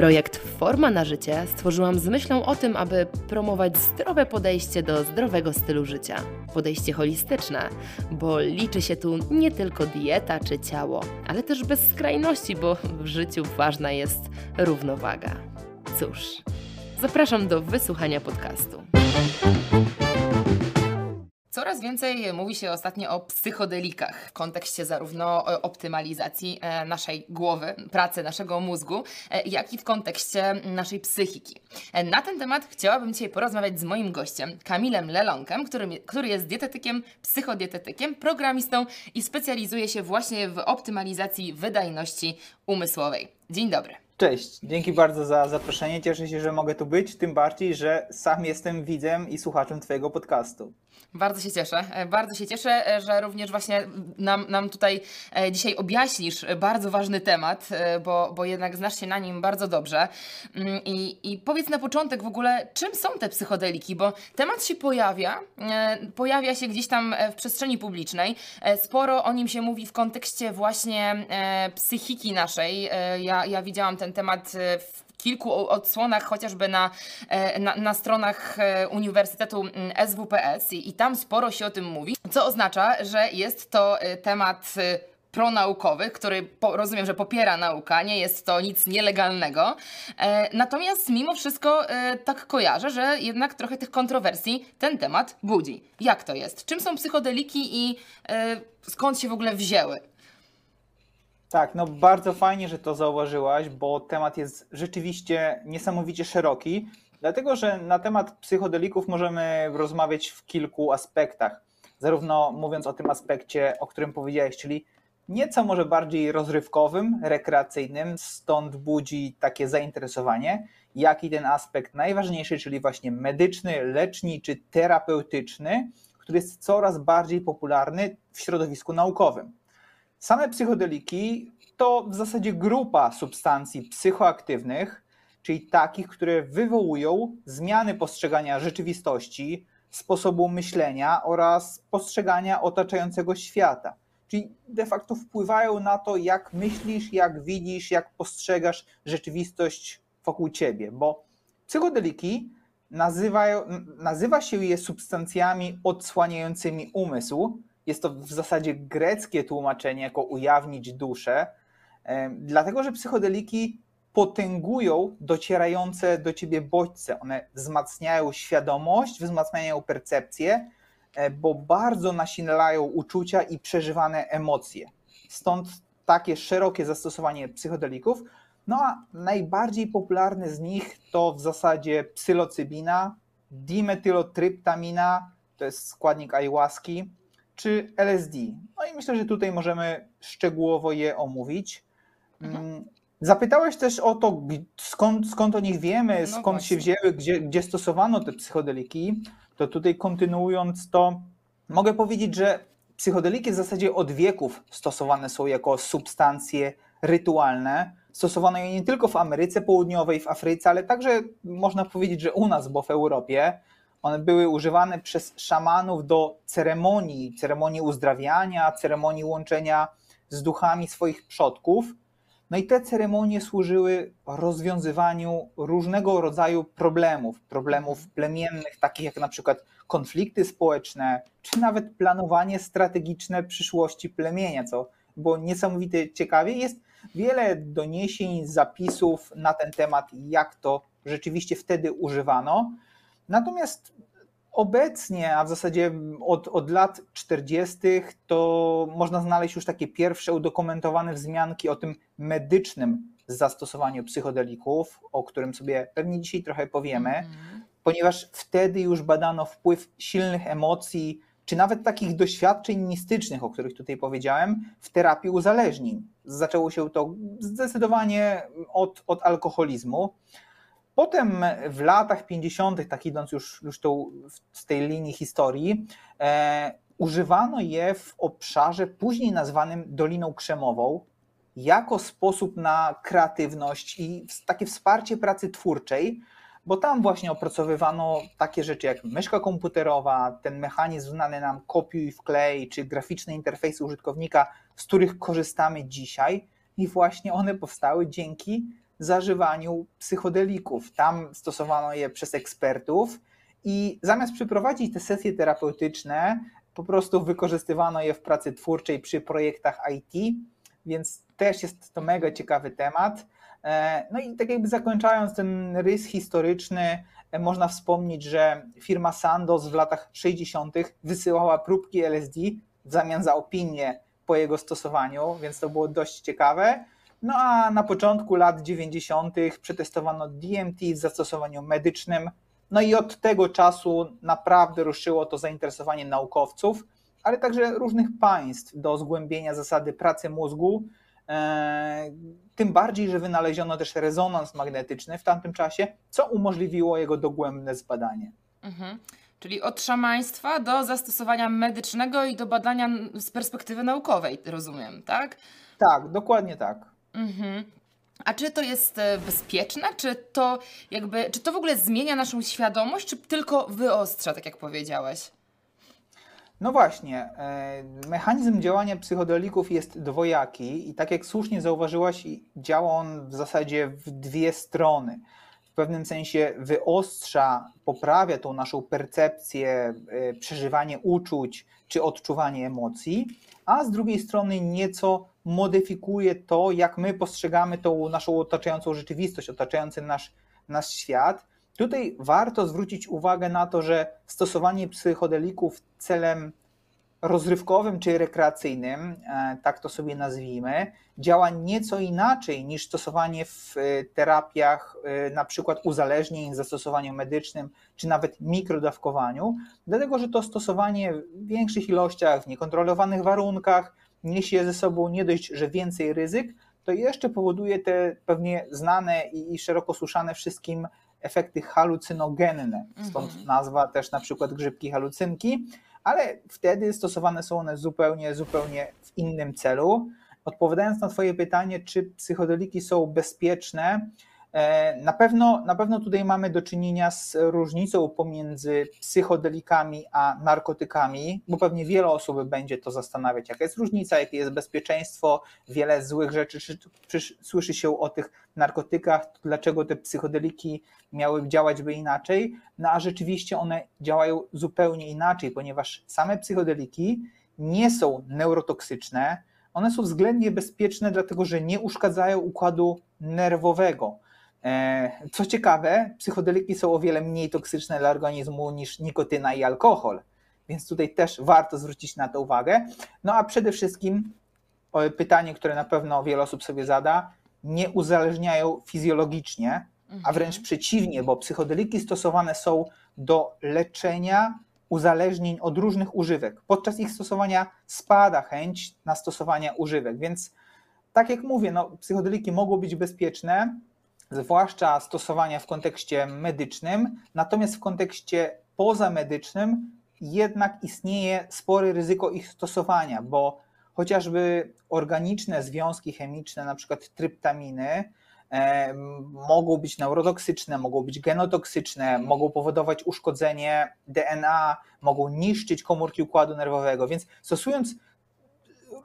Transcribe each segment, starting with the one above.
Projekt Forma na życie stworzyłam z myślą o tym, aby promować zdrowe podejście do zdrowego stylu życia. Podejście holistyczne, bo liczy się tu nie tylko dieta czy ciało, ale też bez skrajności, bo w życiu ważna jest równowaga. Cóż, zapraszam do wysłuchania podcastu. Coraz więcej mówi się ostatnio o psychodelikach w kontekście zarówno optymalizacji e, naszej głowy, pracy naszego mózgu, e, jak i w kontekście naszej psychiki. E, na ten temat chciałabym dzisiaj porozmawiać z moim gościem, Kamilem Lelonkiem, który, który jest dietetykiem, psychodietetykiem, programistą i specjalizuje się właśnie w optymalizacji wydajności umysłowej. Dzień dobry. Cześć, dzięki bardzo za zaproszenie. Cieszę się, że mogę tu być, tym bardziej, że sam jestem widzem i słuchaczem Twojego podcastu. Bardzo się cieszę. E, bardzo się cieszę, e, że również właśnie nam, nam tutaj e, dzisiaj objaśnisz bardzo ważny temat, bo, bo jednak znasz się na nim bardzo dobrze. Mm, I, I powiedz na początek w ogóle, czym są te psychodeliki, bo temat się pojawia, pojawia się gdzieś tam w przestrzeni publicznej. Sporo o nim się mówi w kontekście właśnie psychiki naszej. Ja, ja widziałam ten temat w kilku odsłonach, chociażby na, e, na, na stronach e, Uniwersytetu mm, SWPS i, i tam sporo się o tym mówi, co oznacza, że jest to e, temat pronaukowy, który po, rozumiem, że popiera nauka, nie jest to nic nielegalnego. Natomiast mimo wszystko tak kojarzę, że jednak trochę tych kontrowersji ten temat budzi. Jak to jest? Czym są psychodeliki i skąd się w ogóle wzięły? Tak, no bardzo fajnie, że to zauważyłaś, bo temat jest rzeczywiście niesamowicie szeroki, dlatego że na temat psychodelików możemy rozmawiać w kilku aspektach. Zarówno mówiąc o tym aspekcie, o którym powiedziałeś, czyli nieco może bardziej rozrywkowym, rekreacyjnym, stąd budzi takie zainteresowanie, jak i ten aspekt najważniejszy, czyli właśnie medyczny, leczniczy, terapeutyczny, który jest coraz bardziej popularny w środowisku naukowym. Same psychodeliki to w zasadzie grupa substancji psychoaktywnych, czyli takich, które wywołują zmiany postrzegania rzeczywistości, sposobu myślenia oraz postrzegania otaczającego świata. Czyli de facto wpływają na to, jak myślisz, jak widzisz, jak postrzegasz rzeczywistość wokół ciebie, bo psychodeliki nazywają, nazywa się je substancjami odsłaniającymi umysł, jest to w zasadzie greckie tłumaczenie jako ujawnić duszę, dlatego że psychodeliki potęgują docierające do ciebie bodźce. One wzmacniają świadomość, wzmacniają percepcję, e, bo bardzo nasilają uczucia i przeżywane emocje. Stąd takie szerokie zastosowanie psychodelików. No a najbardziej popularny z nich to w zasadzie psylocybina, dimetylotryptamina, to jest składnik ayahuaski, czy LSD. No i myślę, że tutaj możemy szczegółowo je omówić. Mhm. Mm, zapytałeś też o to, skąd, skąd o nich wiemy, no skąd się wzięły, gdzie, gdzie stosowano te psychodeliki. To tutaj kontynuując to, mogę powiedzieć, że psychodeliki w zasadzie od wieków stosowane są jako substancje rytualne. Stosowano je nie tylko w Ameryce Południowej, w Afryce, ale także można powiedzieć, że u nas, bo w Europie. One były używane przez szamanów do ceremonii, ceremonii uzdrawiania, ceremonii łączenia z duchami swoich przodków. No i te ceremonie służyły rozwiązywaniu różnego rodzaju problemów, problemów plemiennych, takich jak na przykład konflikty społeczne, czy nawet planowanie strategiczne przyszłości plemienia, co było niesamowite ciekawie. Jest wiele doniesień, zapisów na ten temat, jak to rzeczywiście wtedy używano. Natomiast obecnie, a w zasadzie od, od lat 40., to można znaleźć już takie pierwsze udokumentowane wzmianki o tym medycznym zastosowaniu psychodelików, o którym sobie pewnie dzisiaj trochę powiemy, mm -hmm. ponieważ wtedy już badano wpływ silnych emocji, czy nawet takich doświadczeń mistycznych, o których tutaj powiedziałem, w terapii uzależnień. Zaczęło się to zdecydowanie od, od alkoholizmu. Potem w latach 50., tak idąc już, już tą, z tej linii historii, e, używano je w obszarze później nazwanym Doliną Krzemową jako sposób na kreatywność i takie wsparcie pracy twórczej, bo tam właśnie opracowywano takie rzeczy jak myszka komputerowa, ten mechanizm znany nam kopiuj wklej, czy graficzne interfejsy użytkownika, z których korzystamy dzisiaj i właśnie one powstały dzięki zażywaniu psychodelików. Tam stosowano je przez ekspertów i zamiast przeprowadzić te sesje terapeutyczne, po prostu wykorzystywano je w pracy twórczej przy projektach IT, więc też jest to mega ciekawy temat. E, no i tak jakby zakończając ten rys historyczny, e, można wspomnieć, że firma Sandoz w latach 60. wysyłała próbki LSD w zamian za opinię po jego stosowaniu, więc to było dość ciekawe. No a na początku lat 90. przetestowano DMT w zastosowaniu medycznym. No i od tego czasu naprawdę ruszyło to zainteresowanie naukowców, ale także różnych państw do zgłębienia zasady pracy mózgu. E, tym bardziej, że wynaleziono też rezonans magnetyczny w tamtym czasie, co umożliwiło jego dogłębne zbadanie. Mhm. Czyli od szamaństwa do zastosowania medycznego i do badania z perspektywy naukowej, rozumiem, tak? Tak, dokładnie tak. Mhm. A czy to jest e, bezpieczne? Czy to jakby, czy to w ogóle zmienia naszą świadomość, czy tylko wyostrza, tak jak powiedziałeś? No właśnie, e, mechanizm działania psychodelików jest dwojaki i tak jak słusznie zauważyłaś, działa on w zasadzie w dwie strony. W pewnym sensie wyostrza, poprawia tą naszą percepcję, e, przeżywanie uczuć czy odczuwanie emocji, a z drugiej strony nieco modyfikuje to, jak my postrzegamy tą naszą otaczającą rzeczywistość, otaczający nasz, nasz świat. Tutaj warto zwrócić uwagę na to, że stosowanie psychodelików celem rozrywkowym czy rekreacyjnym, e, tak to sobie nazwijmy, działa nieco inaczej niż stosowanie w e, terapiach, e, na przykład uzależnień, zastosowaniu medycznym, czy nawet mikrodawkowaniu, dlatego że to stosowanie w większych ilościach, w niekontrolowanych warunkach niesie ze sobą nie dość, że więcej ryzyk, to jeszcze powoduje te pewnie znane i szeroko słyszane wszystkim efekty halucynogenne, stąd mhm. nazwa też na przykład grzybki halucynki, ale wtedy stosowane są one zupełnie, zupełnie w innym celu. Odpowiadając na Twoje pytanie, czy psychodeliki są bezpieczne, na pewno, na pewno tutaj mamy do czynienia z różnicą pomiędzy psychodelikami a narkotykami, bo pewnie wiele osób będzie to zastanawiać, jaka jest różnica, jakie jest bezpieczeństwo, wiele złych rzeczy, czy, czy słyszy się o tych narkotykach, dlaczego te psychodeliki miały działać by inaczej, no a rzeczywiście one działają zupełnie inaczej, ponieważ same psychodeliki nie są neurotoksyczne, one są względnie bezpieczne, dlatego że nie uszkadzają układu nerwowego. E, co ciekawe, psychodeliki są o wiele mniej toksyczne dla organizmu niż nikotyna i alkohol, więc tutaj też warto zwrócić na to uwagę. No a przede wszystkim pytanie, które na pewno wiele osób sobie zada, nie uzależniają fizjologicznie, a mhm. wręcz przeciwnie, bo psychodeliki stosowane są do leczenia uzależnień od różnych używek. Podczas ich stosowania spada chęć na stosowanie używek, więc tak jak mówię, no, psychodeliki mogą być bezpieczne, zwłaszcza stosowania w kontekście medycznym, natomiast w kontekście pozamedycznym jednak istnieje spore ryzyko ich stosowania, bo chociażby organiczne związki chemiczne, na przykład tryptaminy, e, mogą być neurotoksyczne, mogą być genotoksyczne, mogą powodować uszkodzenie DNA, mogą niszczyć komórki układu nerwowego. Więc stosując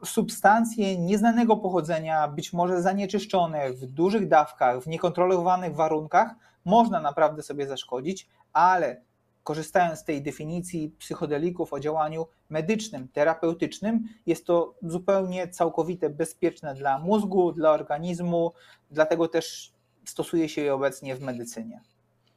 substancje nieznanego pochodzenia, być może zanieczyszczone w dużych dawkach, w niekontrolowanych warunkach, można naprawdę sobie zaszkodzić, ale korzystając z tej definicji psychodelików o działaniu medycznym, terapeutycznym, jest to zupełnie całkowite bezpieczne dla mózgu, dla organizmu, dlatego też stosuje się je obecnie w medycynie.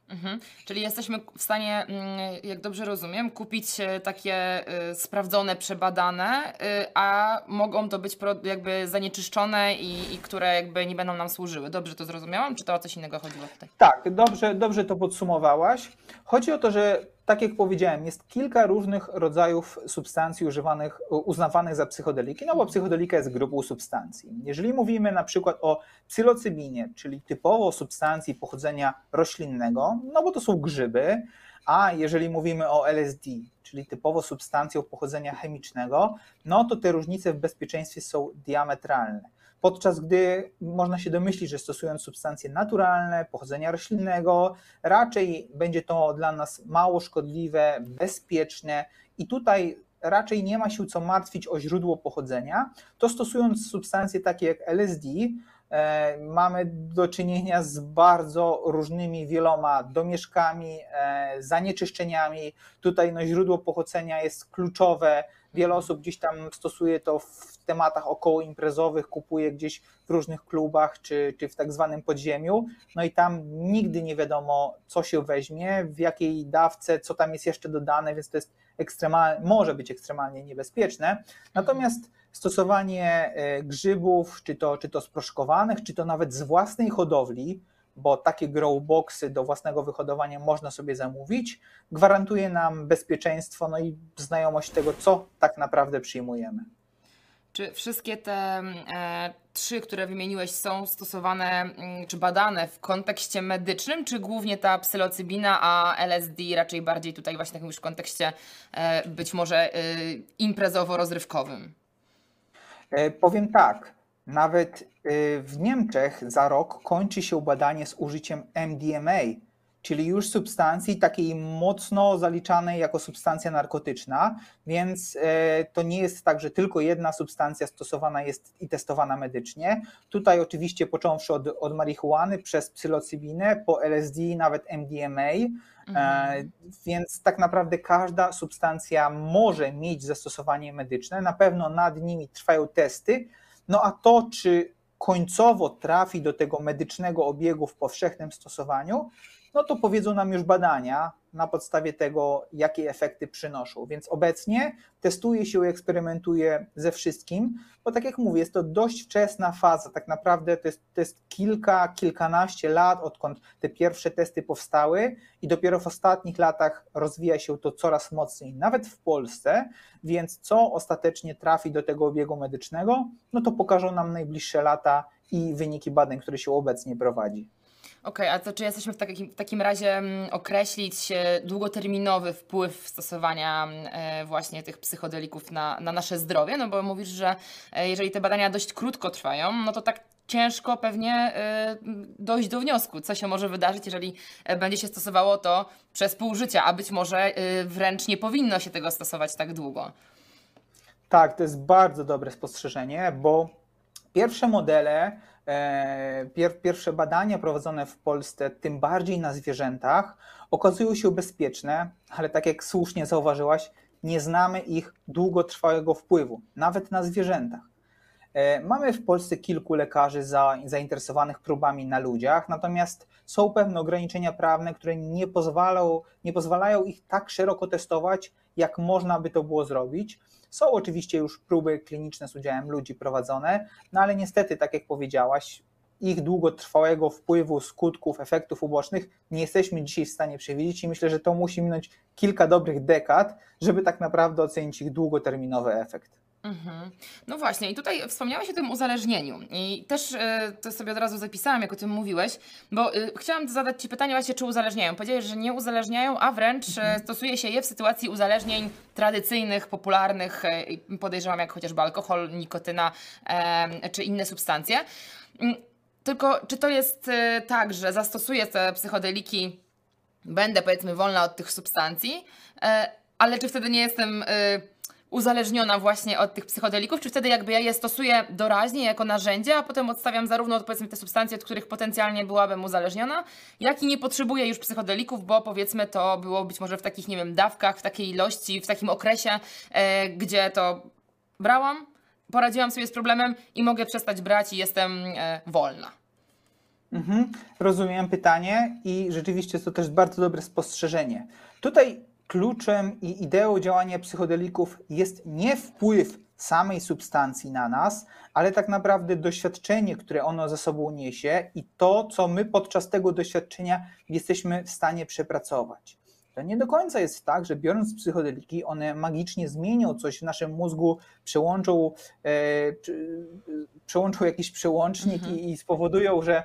Mhm. Czyli jesteśmy w stanie, mm, jak dobrze rozumiem, kupić e, takie y, sprawdzone, przebadane, y, a mogą to być jakby zanieczyszczone i, i, które jakby nie będą nam służyły. Dobrze to zrozumiałam? Czy to o coś innego chodziło tutaj? Tak, dobrze, dobrze to podsumowałaś. Chodzi o to, że tak jak powiedziałem, jest kilka różnych rodzajów substancji używanych, uznawanych za psychodeliki, no bo psychodelika jest grupą substancji. Jeżeli mówimy na przykład o psylocybinie, czyli typowo substancji pochodzenia roślinnego, no bo to są grzyby, A jeżeli mówimy o LSD, czyli typowo substancją pochodzenia chemicznego, no to te różnice w bezpieczeństwie są diametralne. Podczas gdy można się domyślić, że stosując substancje naturalne, pochodzenia roślinnego, raczej będzie to dla nas mało szkodliwe, bezpieczne i tutaj raczej nie ma się co martwić o źródło pochodzenia, to stosując substancje takie jak LSD, e, mamy do czynienia z bardzo różnymi wieloma domieszkami, e, zanieczyszczeniami. Tutaj no, źródło pochodzenia jest kluczowe. Wiele osób gdzieś tam stosuje to w tematach około imprezowych, kupuje gdzieś w różnych klubach czy, czy w tak zwanym podziemiu. No i tam nigdy nie wiadomo, co się weźmie, w jakiej dawce, co tam jest jeszcze dodane, więc to jest ekstremalnie, może być ekstremalnie niebezpieczne. Natomiast stosowanie e, grzybów, czy to, czy to sproszkowanych, czy to nawet z własnej hodowli, bo takie growboxy do własnego wyhodowania można sobie zamówić, gwarantuje nam bezpieczeństwo no i znajomość tego, co tak naprawdę przyjmujemy. Czy wszystkie te e, trzy, które wymieniłeś, są stosowane mm, czy badane w kontekście medycznym, czy głównie ta psylocybina, a LSD raczej bardziej tutaj właśnie w kontekście e, być może e, imprezowo-rozrywkowym? E, powiem tak, nawet e, w Niemczech za rok kończy się badanie z użyciem MDMA, czyli już substancji takiej mocno zaliczanej jako substancja narkotyczna, więc e, to nie jest tak, że tylko jedna substancja stosowana jest i testowana medycznie. Tutaj oczywiście począwszy od, od marihuany, przez psylocybinę, po LSD, nawet MDMA, e, mhm. więc tak naprawdę każda substancja może mieć zastosowanie medyczne, na pewno nad nimi trwają testy, no a to, czy końcowo trafi do tego medycznego obiegu w powszechnym stosowaniu, no to powiedzą nam już badania na podstawie tego, jakie efekty przynoszą. Więc obecnie testuje się i eksperymentuje ze wszystkim, bo tak jak mówię, jest to dość wczesna faza. Tak naprawdę to jest, to jest kilka, kilkanaście lat, odkąd te pierwsze testy powstały, i dopiero w ostatnich latach rozwija się to coraz mocniej, nawet w Polsce. Więc co ostatecznie trafi do tego obiegu medycznego, no to pokażą nam najbliższe lata i wyniki badań, które się obecnie prowadzi. Okej, okay, a to czy jesteśmy w takim, w takim razie mm, określić długoterminowy wpływ stosowania mm, e, właśnie tych psychodelików na, na nasze zdrowie? No bo mówisz, że e, jeżeli te badania dość krótko trwają, no to tak ciężko pewnie e, dojść do wniosku, co się może wydarzyć, jeżeli będzie się stosowało to przez pół życia, a być może wręcz nie powinno się tego stosować tak długo. Tak, to jest bardzo dobre spostrzeżenie, bo pierwsze modele E, pierwsze badania prowadzone w Polsce, tym bardziej na zwierzętach, okazują się bezpieczne, ale tak jak słusznie zauważyłaś, nie znamy ich długotrwałego wpływu, nawet na zwierzętach. E, mamy w Polsce kilku lekarzy za, zainteresowanych próbami na ludziach, natomiast są pewne ograniczenia prawne, które nie pozwalają, nie pozwalają ich tak szeroko testować, jak można by to było zrobić. Są oczywiście już próby kliniczne z udziałem ludzi prowadzone, no ale niestety, tak jak powiedziałaś, ich długotrwałego wpływu, skutków, efektów ubocznych nie jesteśmy dzisiaj w stanie przewidzieć i myślę, że to musi minąć kilka dobrych dekad, żeby tak naprawdę ocenić ich długoterminowy efekt. Mhm. No właśnie, i tutaj wspomniałeś o tym uzależnieniu. I też y, to sobie od razu zapisałam, jak o tym mówiłeś, bo y, chciałam zadać Ci pytanie właśnie, czy uzależniają. Powiedziałeś, że nie uzależniają, a wręcz mhm. stosuje się je w sytuacji uzależnień tradycyjnych, popularnych, y, podejrzewam jak chociażby alkohol, nikotyna czy inne substancje. Mm, tylko czy to jest tak, że zastosuję te psychodeliki, będę powiedzmy wolna od tych substancji, ale czy wtedy nie jestem uzależniona właśnie od tych psychodelików, czy wtedy jakby ja je stosuję doraźnie jako narzędzie, a potem odstawiam zarówno powiedzmy te substancje, od których potencjalnie byłabym uzależniona, jak i nie potrzebuję już psychodelików, bo powiedzmy to było być może w takich, nie wiem, dawkach, w takiej ilości, w takim okresie, e, gdzie to brałam, poradziłam sobie z problemem i mogę przestać brać i jestem e, wolna. Mhm, rozumiem pytanie i rzeczywiście to też bardzo dobre spostrzeżenie. Tutaj kluczem i ideą działania psychodelików jest nie wpływ samej substancji na nas, ale tak naprawdę doświadczenie, które ono ze sobą niesie i to, co my podczas tego doświadczenia jesteśmy w stanie przepracować. To nie do końca jest tak, że biorąc psychodeliki, one magicznie zmienią coś w naszym mózgu, przełączą, e, przełączą jakiś przełącznik mhm. i, i spowodują, że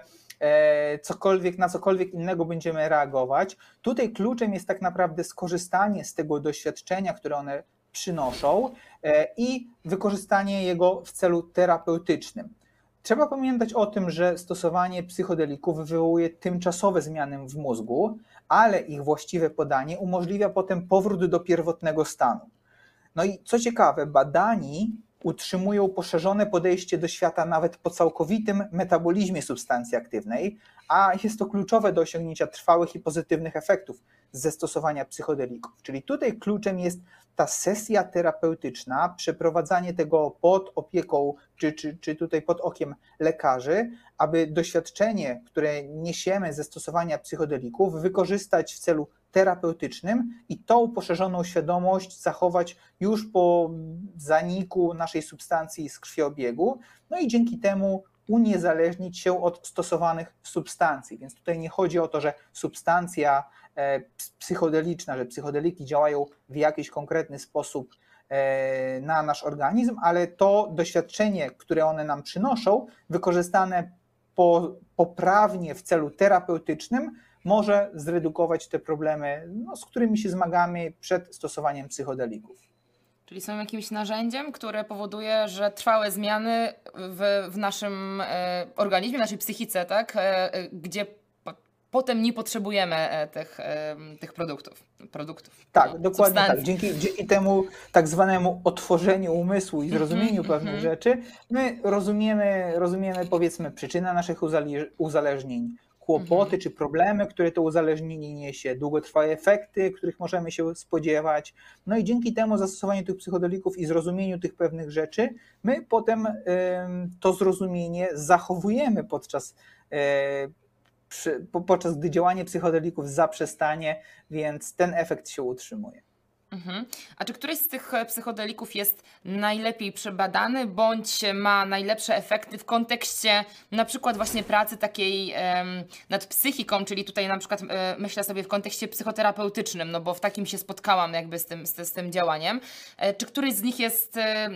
cokolwiek, na cokolwiek innego będziemy reagować. Tutaj kluczem jest tak naprawdę skorzystanie z tego doświadczenia, które one przynoszą e, i wykorzystanie jego w celu terapeutycznym. Trzeba pamiętać o tym, że stosowanie psychodelików wywołuje tymczasowe zmiany w mózgu, ale ich właściwe podanie umożliwia potem powrót do pierwotnego stanu. No i co ciekawe, badani utrzymują poszerzone podejście do świata nawet po całkowitym metabolizmie substancji aktywnej, a jest to kluczowe do osiągnięcia trwałych i pozytywnych efektów ze stosowania psychodelików. Czyli tutaj kluczem jest ta sesja terapeutyczna, przeprowadzanie tego pod opieką, czy, czy, czy tutaj pod okiem lekarzy, aby doświadczenie, które niesiemy ze stosowania psychodelików, wykorzystać w celu terapeutycznym i tą poszerzoną świadomość zachować już po zaniku naszej substancji z krwiobiegu, no i dzięki temu uniezależnić się od stosowanych substancji. Więc tutaj nie chodzi o to, że substancja e, psychodeliczna, że psychodeliki działają w jakiś konkretny sposób e, na nasz organizm, ale to doświadczenie, które one nam przynoszą, wykorzystane po, poprawnie w celu terapeutycznym, może zredukować te problemy, no, z którymi się zmagamy przed stosowaniem psychodelików. Czyli są jakimś narzędziem, które powoduje, że trwałe zmiany w, w naszym e, organizmie, w naszej psychice, tak? E, e gdzie potem nie potrzebujemy tych, tych produktów. produktów tak, no, dokładnie tak. Dzięki, dzięki temu tak zwanemu otworzeniu umysłu i zrozumieniu mm -hmm, pewnych mm -hmm. rzeczy, my rozumiemy, rozumiemy powiedzmy przyczynę naszych uzależnień, kłopoty mhm. czy problemy, które to uzależnienie niesie, długotrwałe efekty, których możemy się spodziewać. No i dzięki temu zastosowaniu tych psychodelików i zrozumieniu tych pewnych rzeczy, my potem to zrozumienie zachowujemy podczas e, podczas gdy działanie psychodelików zaprzestanie, więc ten efekt się utrzymuje. Mhm. A czy któryś z tych e, psychodelików jest najlepiej przebadany, bądź ma najlepsze efekty w kontekście na przykład właśnie pracy takiej nad psychiką, czyli tutaj na przykład e, myślę sobie w kontekście psychoterapeutycznym, no bo w takim się spotkałam jakby z tym, z, z tym działaniem. E, czy któryś z nich jest e,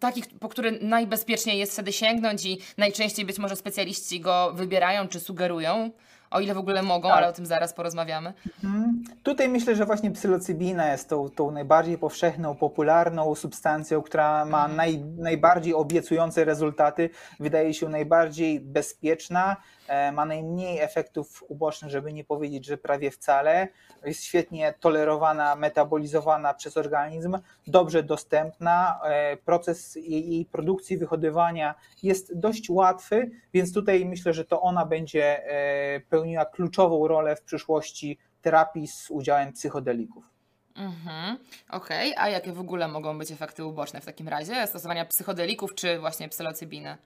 taki, po który najbezpieczniej jest wtedy sięgnąć i najczęściej być może specjaliści go wybierają czy sugerują? O ile w ogóle mogą, tak. ale o tym zaraz porozmawiamy. Mhm. Tutaj myślę, że właśnie psylocybina jest tą, tą najbardziej powszechną, popularną substancją, która ma mhm. naj, najbardziej obiecujące rezultaty, wydaje się najbardziej bezpieczna, ma najmniej efektów ubocznych, żeby nie powiedzieć, że prawie wcale. Jest świetnie tolerowana, metabolizowana przez organizm, dobrze dostępna. E, proces jej, produkcji, wychodywania jest dość łatwy, więc tutaj myślę, że to ona będzie e, pełniła kluczową rolę w przyszłości terapii z udziałem psychodelików. Mhm, okej. Okay. A jakie w ogóle mogą być efekty uboczne w takim razie stosowania psychodelików czy właśnie psylocybiny?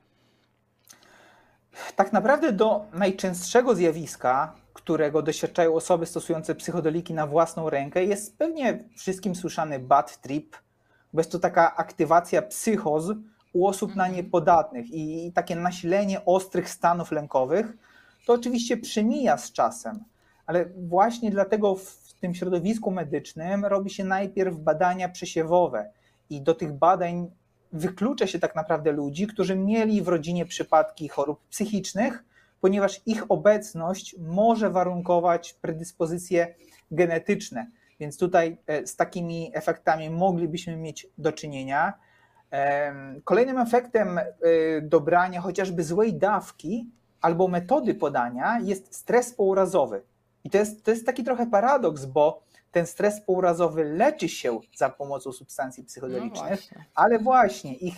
Tak naprawdę do najczęstszego zjawiska, którego doświadczają osoby stosujące psychodeliki na własną rękę, jest pewnie wszystkim słyszany bad trip, bo jest to taka aktywacja psychoz u osób na mhm. nie podatnych i takie nasilenie ostrych stanów lękowych, to oczywiście przemija z czasem, ale właśnie dlatego w tym środowisku medycznym robi się najpierw badania przesiewowe i do tych badań wyklucza się tak naprawdę ludzi, którzy mieli w rodzinie przypadki chorób psychicznych, ponieważ ich obecność może warunkować predyspozycje genetyczne. Więc tutaj e, z takimi efektami moglibyśmy mieć do czynienia. Kolejnym efektem e, dobrania chociażby złej dawki albo metody podania jest stres pourazowy. I to jest, to jest taki trochę paradoks, bo ten stres pourazowy leczy się za pomocą substancji psychodelicznych, no właśnie. ale właśnie ich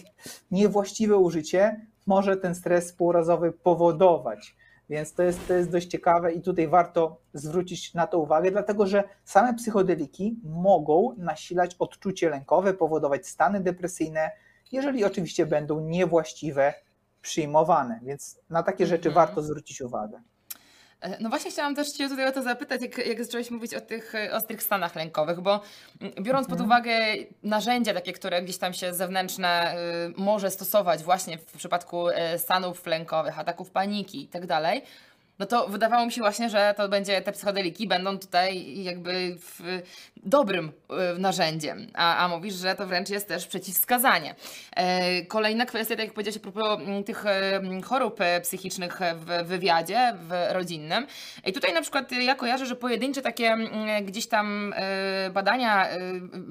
niewłaściwe użycie może ten stres pourazowy powodować. Więc to jest, to jest dość ciekawe i tutaj warto zwrócić na to uwagę, dlatego że same psychodeliki mogą nasilać odczucie lękowe, powodować stany depresyjne, jeżeli oczywiście będą niewłaściwe przyjmowane. Więc na takie rzeczy mhm. warto zwrócić uwagę. E, no właśnie chciałam też Cię tutaj o to zapytać, jak, jak zacząłeś mówić o tych e, ostrych stanach lękowych, bo mm, biorąc pod mhm. uwagę narzędzia takie, które gdzieś tam się zewnętrzne y, może stosować właśnie w przypadku y, stanów lękowych, ataków paniki i tak dalej, no to wydawało mi się właśnie, że to będzie, te psychodeliki będą tutaj jakby w, dobrym y, narzędziem, a, a mówisz, że to wręcz jest też przeciwwskazanie. E, kolejna kwestia, tak jak powiedziałeś a propos m, tych e, chorób e, psychicznych w wywiadzie, w rodzinnym. I tutaj na przykład ja kojarzę, że pojedyncze takie m, gdzieś tam e, badania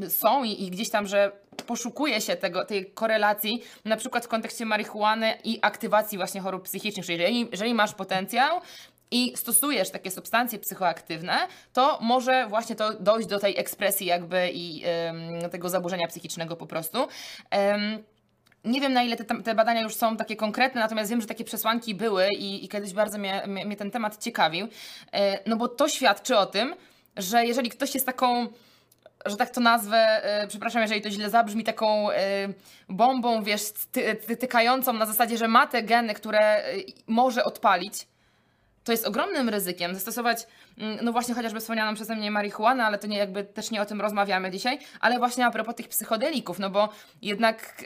są i, i gdzieś tam, że poszukuje się tego, tej korelacji, na przykład w kontekście marihuany i aktywacji właśnie chorób psychicznych. Czyli jeżeli, jeżeli masz potencjał, i stosujesz takie substancje psychoaktywne, to może właśnie to dojść do tej ekspresji jakby i ym, tego zaburzenia psychicznego po prostu. Ym, nie wiem, na ile te, te, badania już są takie konkretne, natomiast wiem, że takie przesłanki były i, i kiedyś bardzo mnie, mnie, ten temat ciekawił. Yy, no bo to świadczy o tym, że jeżeli ktoś jest taką że tak to nazwę, yy, przepraszam, jeżeli to źle zabrzmi, taką yy, bombą, wiesz, ty, ty, tykającą na zasadzie, że ma te geny, które może odpalić, to jest ogromnym ryzykiem. Zastosować, mm, no właśnie chociażby wspomnianą przeze mnie marihuanę, ale to nie jakby też nie o tym rozmawiamy dzisiaj, ale właśnie a propos tych psychodelików, no bo jednak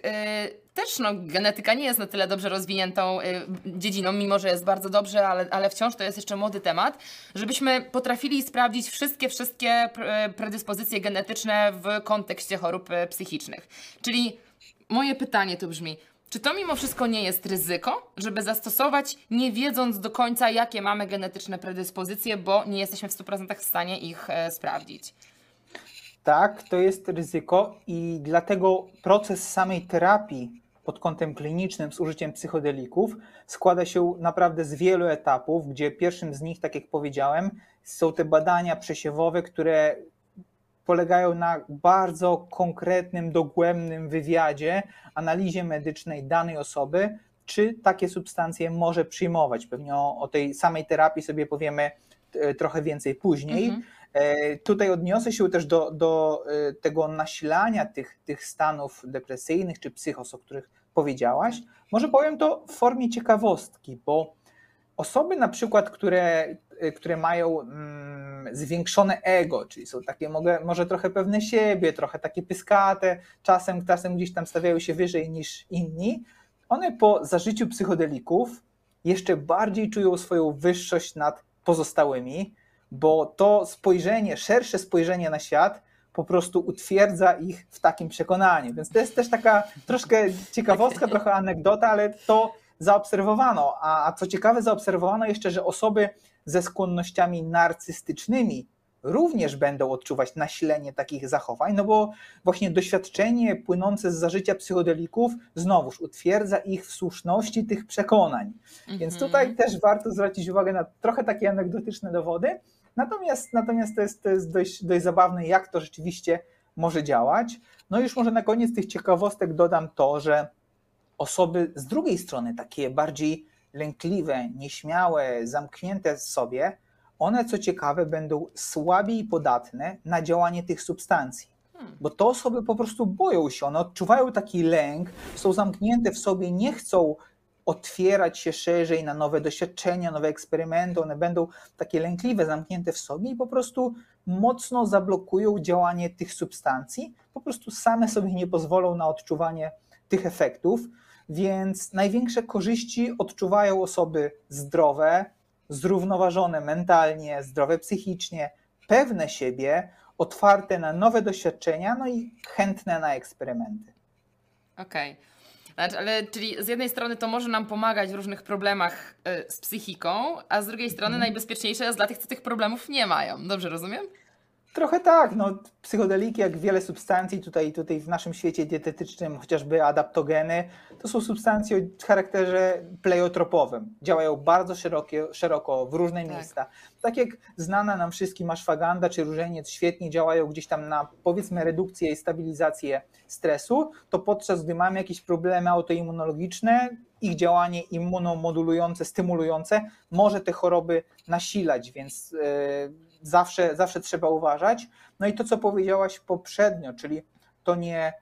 też no, genetyka nie jest na tyle dobrze rozwiniętą yy, dziedziną, mimo że jest bardzo dobrze, ale, ale wciąż to jest jeszcze młody temat, żebyśmy potrafili sprawdzić wszystkie, wszystkie predyspozycje genetyczne w kontekście chorób y, psychicznych. Czyli moje pytanie tu brzmi, czy to mimo wszystko nie jest ryzyko, żeby zastosować, nie wiedząc do końca, jakie mamy genetyczne predyspozycje, bo nie jesteśmy w 100% w stanie ich e, sprawdzić? Tak, to jest ryzyko i dlatego proces samej terapii pod kątem klinicznym z użyciem psychodelików składa się naprawdę z wielu etapów, gdzie pierwszym z nich, tak jak powiedziałem, są te badania przesiewowe, które polegają na bardzo konkretnym, dogłębnym wywiadzie, analizie medycznej danej osoby, czy takie substancje może przyjmować. Pewnie o, o tej samej terapii sobie powiemy e, trochę więcej później. Mhm. E, tutaj odniosę się też do, do e, tego nasilania tych, tych stanów depresyjnych czy psychos, o których powiedziałaś. Może powiem to w formie ciekawostki, bo osoby na przykład, które, które mają mm, zwiększone ego, czyli są takie mogę, może trochę pewne siebie, trochę takie pyskate, czasem, czasem gdzieś tam stawiają się wyżej niż inni, one po zażyciu psychodelików jeszcze bardziej czują swoją wyższość nad pozostałymi, bo to spojrzenie, szersze spojrzenie na świat po prostu utwierdza ich w takim przekonaniu. Więc to jest też taka troszkę ciekawostka, trochę anegdota, ale to zaobserwowano. A, a co ciekawe, zaobserwowano jeszcze, że osoby ze skłonnościami narcystycznymi również będą odczuwać nasilenie takich zachowań, no bo właśnie doświadczenie płynące z zażycia psychodelików znowuż utwierdza ich w słuszności tych przekonań. Mm -hmm. Więc mhm. tutaj też warto zwrócić uwagę na trochę takie anegdotyczne dowody, natomiast, natomiast to jest, to jest dość, dość zabawne, jak to rzeczywiście może działać. No i już może na koniec tych ciekawostek dodam to, że osoby z drugiej strony, takie bardziej lękliwe, nieśmiałe, zamknięte w sobie, one co ciekawe będą słabiej podatne na działanie tych substancji. Hmm. Bo te osoby po prostu boją się, one odczuwają taki lęk, są zamknięte w sobie, nie chcą otwierać się szerzej na nowe doświadczenia, nowe eksperymenty, one będą takie lękliwe, zamknięte w sobie i po prostu mocno zablokują działanie tych substancji, po prostu same sobie nie pozwolą na odczuwanie tych efektów. Więc największe korzyści odczuwają osoby zdrowe, zrównoważone mentalnie, zdrowe psychicznie, pewne siebie, otwarte na nowe doświadczenia, no i chętne na eksperymenty. Okej. Okay. Znaczy, ale czyli z jednej strony to może nam pomagać w różnych problemach y, z psychiką, a z drugiej strony mm. najbezpieczniejsze jest dla tych, co tych problemów nie mają. Dobrze rozumiem? Trochę tak, no, psychodeliki, jak wiele substancji tutaj, tutaj w naszym świecie dietetycznym, chociażby adaptogeny, to są substancje o charakterze pleiotropowym. Działają bardzo szerokie, szeroko w różne tak. miejsca. Tak jak znana nam wszystkim ashwaganda czy różeniec świetnie działają gdzieś tam na powiedzmy redukcję i stabilizację stresu, to podczas gdy mamy jakieś problemy autoimmunologiczne, ich działanie immunomodulujące, stymulujące może te choroby nasilać, więc yy, zawsze, zawsze trzeba uważać. No i to, co powiedziałaś poprzednio, czyli to nie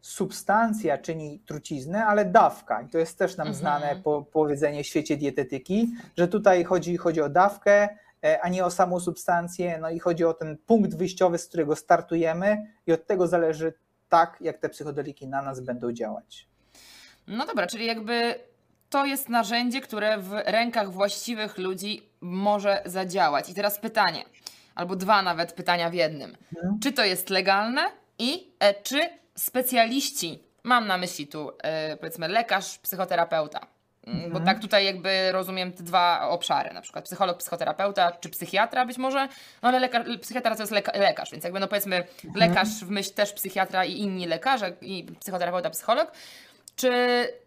substancja czyni truciznę, ale dawka. I to jest też nam mhm. znane po, powiedzenie w świecie dietetyki, że tutaj chodzi, chodzi o dawkę, e, a nie o samą substancję. No i chodzi o ten punkt wyjściowy, z którego startujemy, i od tego zależy tak, jak te psychodeliki na nas będą działać. No dobra, czyli jakby to jest narzędzie, które w rękach właściwych ludzi może zadziałać. I teraz pytanie, albo dwa nawet pytania w jednym. Mhm. Czy to jest legalne i e, czy specjaliści, mam na myśli tu e, powiedzmy lekarz, psychoterapeuta, mm, bo Mhm. tak tutaj jakby rozumiem te dwa obszary, na przykład psycholog, psychoterapeuta czy psychiatra być może, no ale lekarz, psychiatra to jest leka, lekarz, więc jakby no powiedzmy Mhm. lekarz w myśl też psychiatra i inni lekarze i psychoterapeuta, psycholog, czy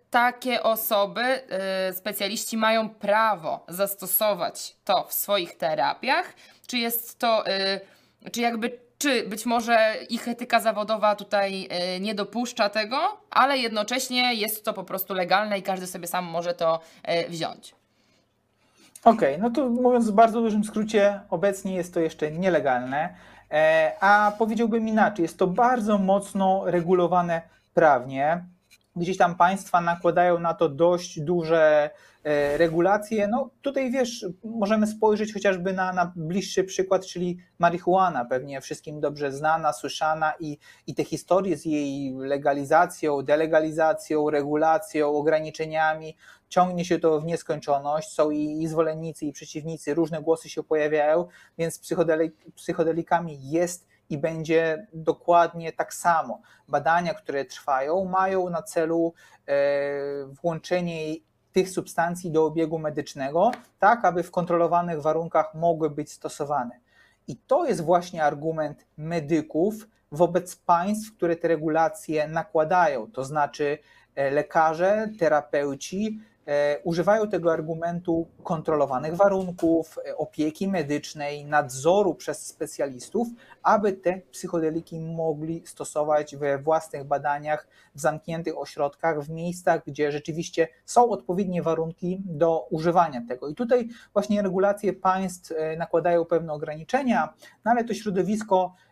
takie osoby, y, specjaliści mają prawo zastosować to w swoich terapiach? Czy jest to, y, czy jakby, czy być może ich etyka zawodowa tutaj y, nie dopuszcza tego, ale jednocześnie jest to po prostu legalne i każdy sobie sam może to wziąć? Okej, no to mówiąc w bardzo dużym skrócie, obecnie jest to jeszcze nielegalne, e, a powiedziałbym inaczej, jest to bardzo mocno regulowane prawnie. Gdzieś tam państwa nakładają na to dość duże e, regulacje. No tutaj wiesz, możemy spojrzeć chociażby na, na bliższy przykład, czyli marihuana, pewnie wszystkim dobrze znana, słyszana i, i te historie z jej legalizacją, delegalizacją, regulacją, ograniczeniami, ciągnie się to w nieskończoność, są i, i zwolennicy, i przeciwnicy, różne głosy się pojawiają, więc z psychodeli, psychodelikami jest i będzie dokładnie tak samo. Badania, które trwają, mają na celu e, włączenie tych substancji do obiegu medycznego, tak aby w kontrolowanych warunkach mogły być stosowane. I to jest właśnie argument medyków wobec państw, które te regulacje nakładają, to znaczy e, lekarze, terapeuci używają tego argumentu kontrolowanych warunków, e, opieki medycznej, nadzoru przez specjalistów, aby te psychodeliki mogli stosować we własnych badaniach, w zamkniętych ośrodkach, w miejscach, gdzie rzeczywiście są odpowiednie warunki do używania tego. I tutaj właśnie regulacje państw e, nakładają pewne ograniczenia, no ale to środowisko e,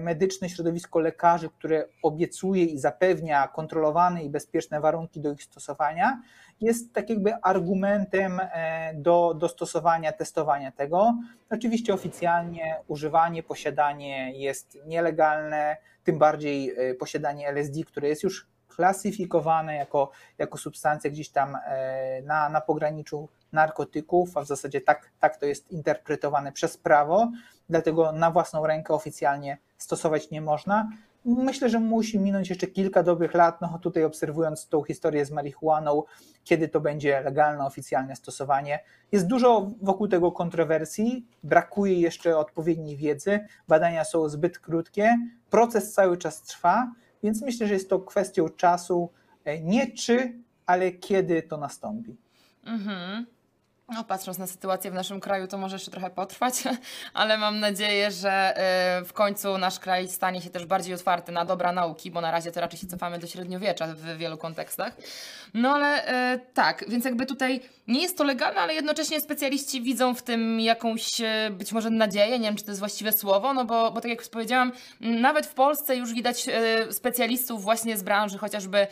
medyczne, środowisko lekarzy, które obiecuje i zapewnia kontrolowane i bezpieczne warunki do ich stosowania, jest tak jakby argumentem e, do, do stosowania, testowania tego. Oczywiście oficjalnie używanie, posiadanie jest nielegalne, tym bardziej e, posiadanie LSD, które jest już klasyfikowane jako, jako substancja gdzieś tam e, na, na pograniczu narkotyków, a w zasadzie tak, tak to jest interpretowane przez prawo, dlatego na własną rękę oficjalnie stosować nie można. Myślę, że musi minąć jeszcze kilka dobrych lat, no tutaj obserwując tą historię z marihuaną, kiedy to będzie legalne, oficjalne stosowanie. Jest dużo wokół tego kontrowersji, brakuje jeszcze odpowiedniej wiedzy, badania są zbyt krótkie, proces cały czas trwa, więc myślę, że jest to kwestią czasu, e, nie czy, ale kiedy to nastąpi. Mhm. No, patrząc na sytuację w naszym kraju, to może jeszcze trochę potrwać, ale mam nadzieję, że y, w końcu nasz kraj stanie się też bardziej otwarty na dobra nauki, bo na razie to raczej się cofamy do średniowiecza w wielu kontekstach. No ale y, tak, więc jakby tutaj nie jest to legalne, ale jednocześnie specjaliści widzą w tym jakąś y, być może nadzieję, nie wiem czy to jest właściwe słowo, no bo, bo tak jak powiedziałam, m, nawet w Polsce już widać specjalistów właśnie z branży chociażby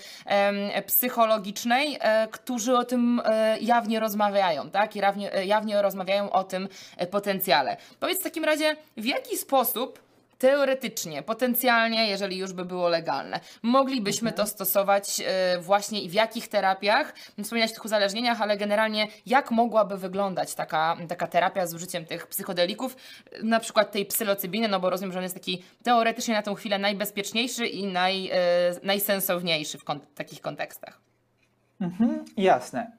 psychologicznej, e, którzy o tym e, jawnie rozmawiają, tak? I jawnie, e, jawnie rozmawiają o tym e, potencjale. Powiedz w takim razie, w jaki sposób teoretycznie, potencjalnie, jeżeli już by było legalne, moglibyśmy to stosować e, właśnie i w jakich terapiach? Wspomniałeś o tych uzależnieniach, ale generalnie jak mogłaby wyglądać taka, taka terapia z użyciem tych psychodelików, na przykład tej psylocybiny, no bo rozumiem, że on jest taki teoretycznie na tą chwilę najbezpieczniejszy i naj, najsensowniejszy w kon- takich kontekstach. Mhm, jasne.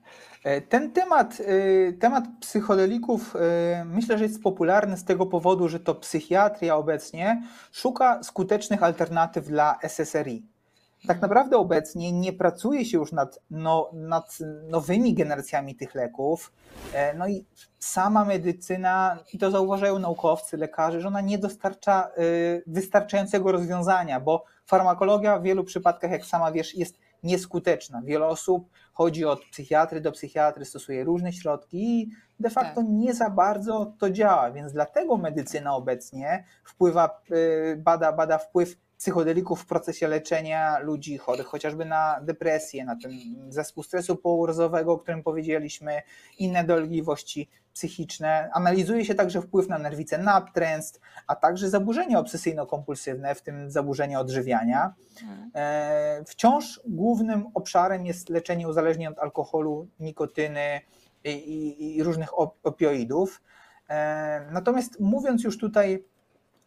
E, Ten temat, e, temat psychodelików e, myślę, że jest popularny z tego powodu, że to psychiatria obecnie szuka skutecznych alternatyw dla SSRI. Tak naprawdę obecnie nie pracuje się już nad, no, nad nowymi generacjami tych leków. No i sama medycyna, i to zauważają naukowcy, lekarze, że ona nie dostarcza wystarczającego rozwiązania, bo farmakologia w wielu przypadkach, jak sama wiesz, jest nieskuteczna. Wiele osób chodzi od psychiatry do psychiatry, stosuje różne środki i de facto Tak. nie za bardzo to działa, więc dlatego medycyna obecnie wpływa, y, bada, bada wpływ psychodelików w procesie leczenia ludzi chorych chociażby na depresję, na ten zespół stresu pourazowego, o którym powiedzieliśmy, inne dolegliwości psychiczne. Analizuje się także wpływ na nerwicę natręst, a także zaburzenia obsesyjno-kompulsywne, w tym zaburzenia odżywiania. E, Wciąż głównym obszarem jest leczenie uzależnień od alkoholu, nikotyny, i, i różnych opioidów. Natomiast mówiąc już tutaj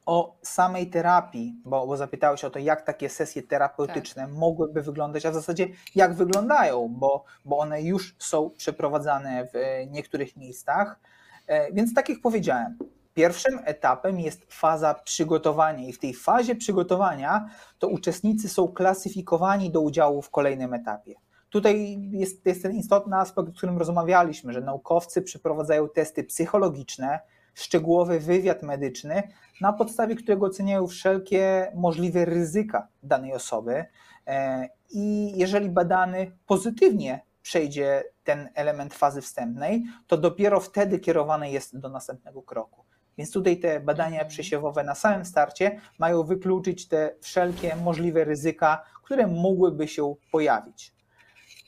o samej terapii, bo, bo zapytałeś o to, jak takie sesje terapeutyczne tak. mogłyby wyglądać, a w zasadzie jak wyglądają, bo, bo one już są przeprowadzane w niektórych miejscach. E, więc tak jak powiedziałem, pierwszym etapem jest faza przygotowania i w tej fazie przygotowania to uczestnicy są klasyfikowani do udziału w kolejnym etapie. Tutaj jest, jest ten istotny aspekt, o którym rozmawialiśmy, że naukowcy przeprowadzają testy psychologiczne, szczegółowy wywiad medyczny, na podstawie którego oceniają wszelkie możliwe ryzyka danej osoby. E, I jeżeli badany pozytywnie przejdzie ten element fazy wstępnej, to dopiero wtedy kierowany jest do następnego kroku. Więc tutaj te badania mhm. przesiewowe na samym starcie mają wykluczyć te wszelkie możliwe ryzyka, które mogłyby się pojawić.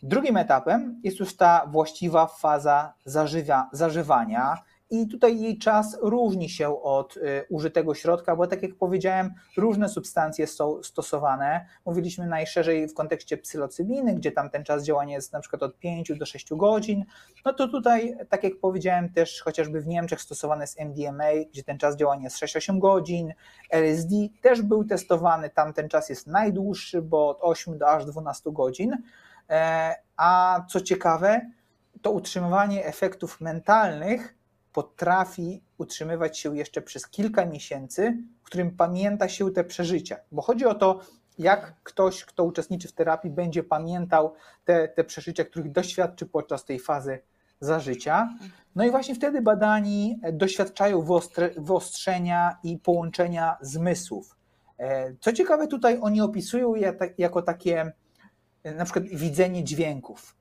Drugim etapem jest już ta właściwa faza zażywa, zażywania, i tutaj jej czas różni się od y, użytego środka, bo tak jak powiedziałem, różne substancje są stosowane. Mówiliśmy najszerzej w kontekście psylocybiny, gdzie tam ten czas działania jest na przykład od 5 do 6 godzin. No to tutaj, tak jak powiedziałem, też chociażby w Niemczech stosowane jest MDMA, gdzie ten czas działania jest 6-8 godzin. LSD też był testowany, tam ten czas jest najdłuższy, bo od 8 do aż 12 godzin. E, a co ciekawe, to utrzymywanie efektów mentalnych potrafi utrzymywać się jeszcze przez kilka miesięcy, w którym pamięta się te przeżycia. Bo chodzi o to, jak ktoś, kto uczestniczy w terapii, będzie pamiętał te, te przeżycia, których doświadczy podczas tej fazy zażycia. No i właśnie wtedy badani doświadczają wyostrzenia i połączenia zmysłów. E, co ciekawe, tutaj oni opisują jako takie e, na przykład widzenie dźwięków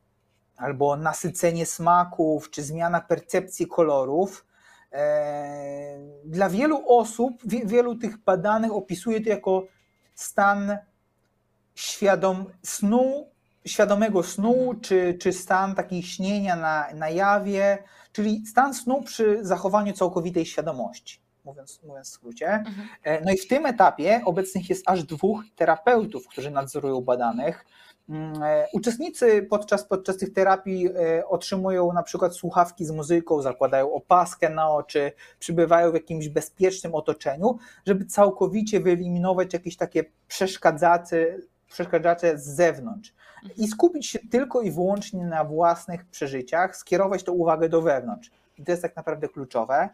albo nasycenie smaków, czy zmiana percepcji kolorów. E, dla wielu osób, wielu tych badanych opisuje to jako stan świadom, snu, świadomego snu, czy, czy stan takiego śnienia na, na jawie, czyli stan snu przy zachowaniu całkowitej świadomości. Mówiąc, mówiąc w skrócie. Mhm. E, no i w tym etapie obecnych jest aż dwóch terapeutów, którzy nadzorują badanych. Mm, e, uczestnicy podczas, podczas tych terapii e, otrzymują na przykład słuchawki z muzyką, zakładają opaskę na oczy, przybywają w jakimś bezpiecznym otoczeniu, żeby całkowicie wyeliminować jakieś takie przeszkadzacze, przeszkadzacze z zewnątrz i skupić się tylko i wyłącznie na własnych przeżyciach, skierować tę uwagę do wewnątrz. I to jest tak naprawdę kluczowe.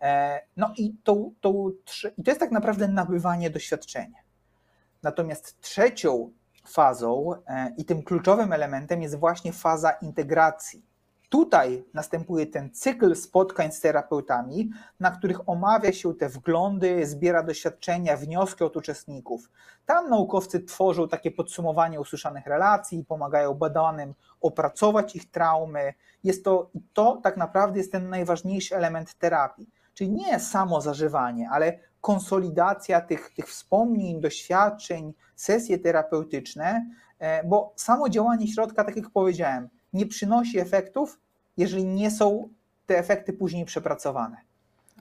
E, no i to, to, i to jest tak naprawdę nabywanie doświadczenia. Natomiast trzecią fazą e, i tym kluczowym elementem jest właśnie faza integracji. Tutaj następuje ten cykl spotkań z terapeutami, na których omawia się te wglądy, zbiera doświadczenia, wnioski od uczestników. Tam naukowcy tworzą takie podsumowanie usłyszanych relacji, pomagają badanym opracować ich traumy. Jest to, to tak naprawdę jest ten najważniejszy element terapii. Czyli nie samo zażywanie, ale konsolidacja tych, tych wspomnień, doświadczeń, sesje terapeutyczne, e, bo samo działanie środka, tak jak powiedziałem, nie przynosi efektów, jeżeli nie są te efekty później przepracowane.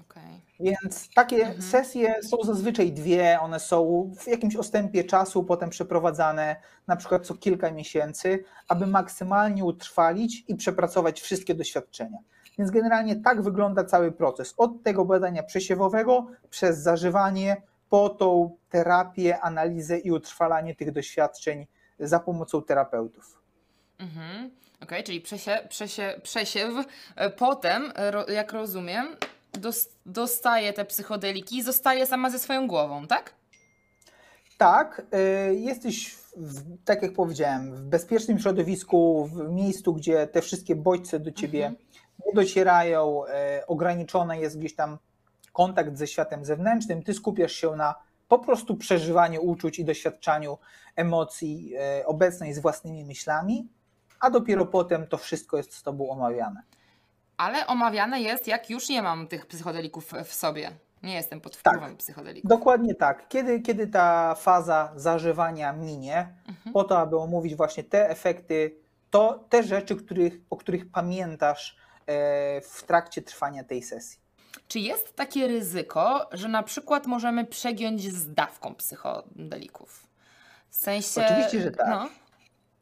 Okay. Więc takie mhm. sesje są zazwyczaj dwie, one są w jakimś ostępie czasu potem przeprowadzane, na przykład co kilka miesięcy, aby maksymalnie utrwalić i przepracować wszystkie doświadczenia. Więc generalnie tak wygląda cały proces. Od tego badania przesiewowego przez zażywanie, po tą terapię, analizę i utrwalanie tych doświadczeń za pomocą terapeutów. Mhm. Okej, okay, czyli przesie, przesie, przesiew. E, potem, jak rozumiem, dostaje te psychodeliki i zostaje sama ze swoją głową, tak? Tak, e, jesteś, w, tak jak powiedziałem, w bezpiecznym środowisku, w miejscu, gdzie te wszystkie bodźce do ciebie mhm nie docierają, e, ograniczony jest gdzieś tam kontakt ze światem zewnętrznym, ty skupiasz się na po prostu przeżywaniu uczuć i doświadczaniu emocji e, obecnej z własnymi myślami, a dopiero potem to wszystko jest z tobą omawiane. Ale omawiane jest, jak już nie mam tych psychodelików w sobie. Nie jestem pod wpływem tak, psychodelików. Dokładnie tak. Kiedy, kiedy ta faza zażywania minie, mhm. po to, aby omówić właśnie te efekty, to te rzeczy, których, o których pamiętasz w trakcie trwania tej sesji. Czy jest takie ryzyko, że na przykład możemy przegiąć z dawką psychodelików? W sensie. Oczywiście, że tak. No.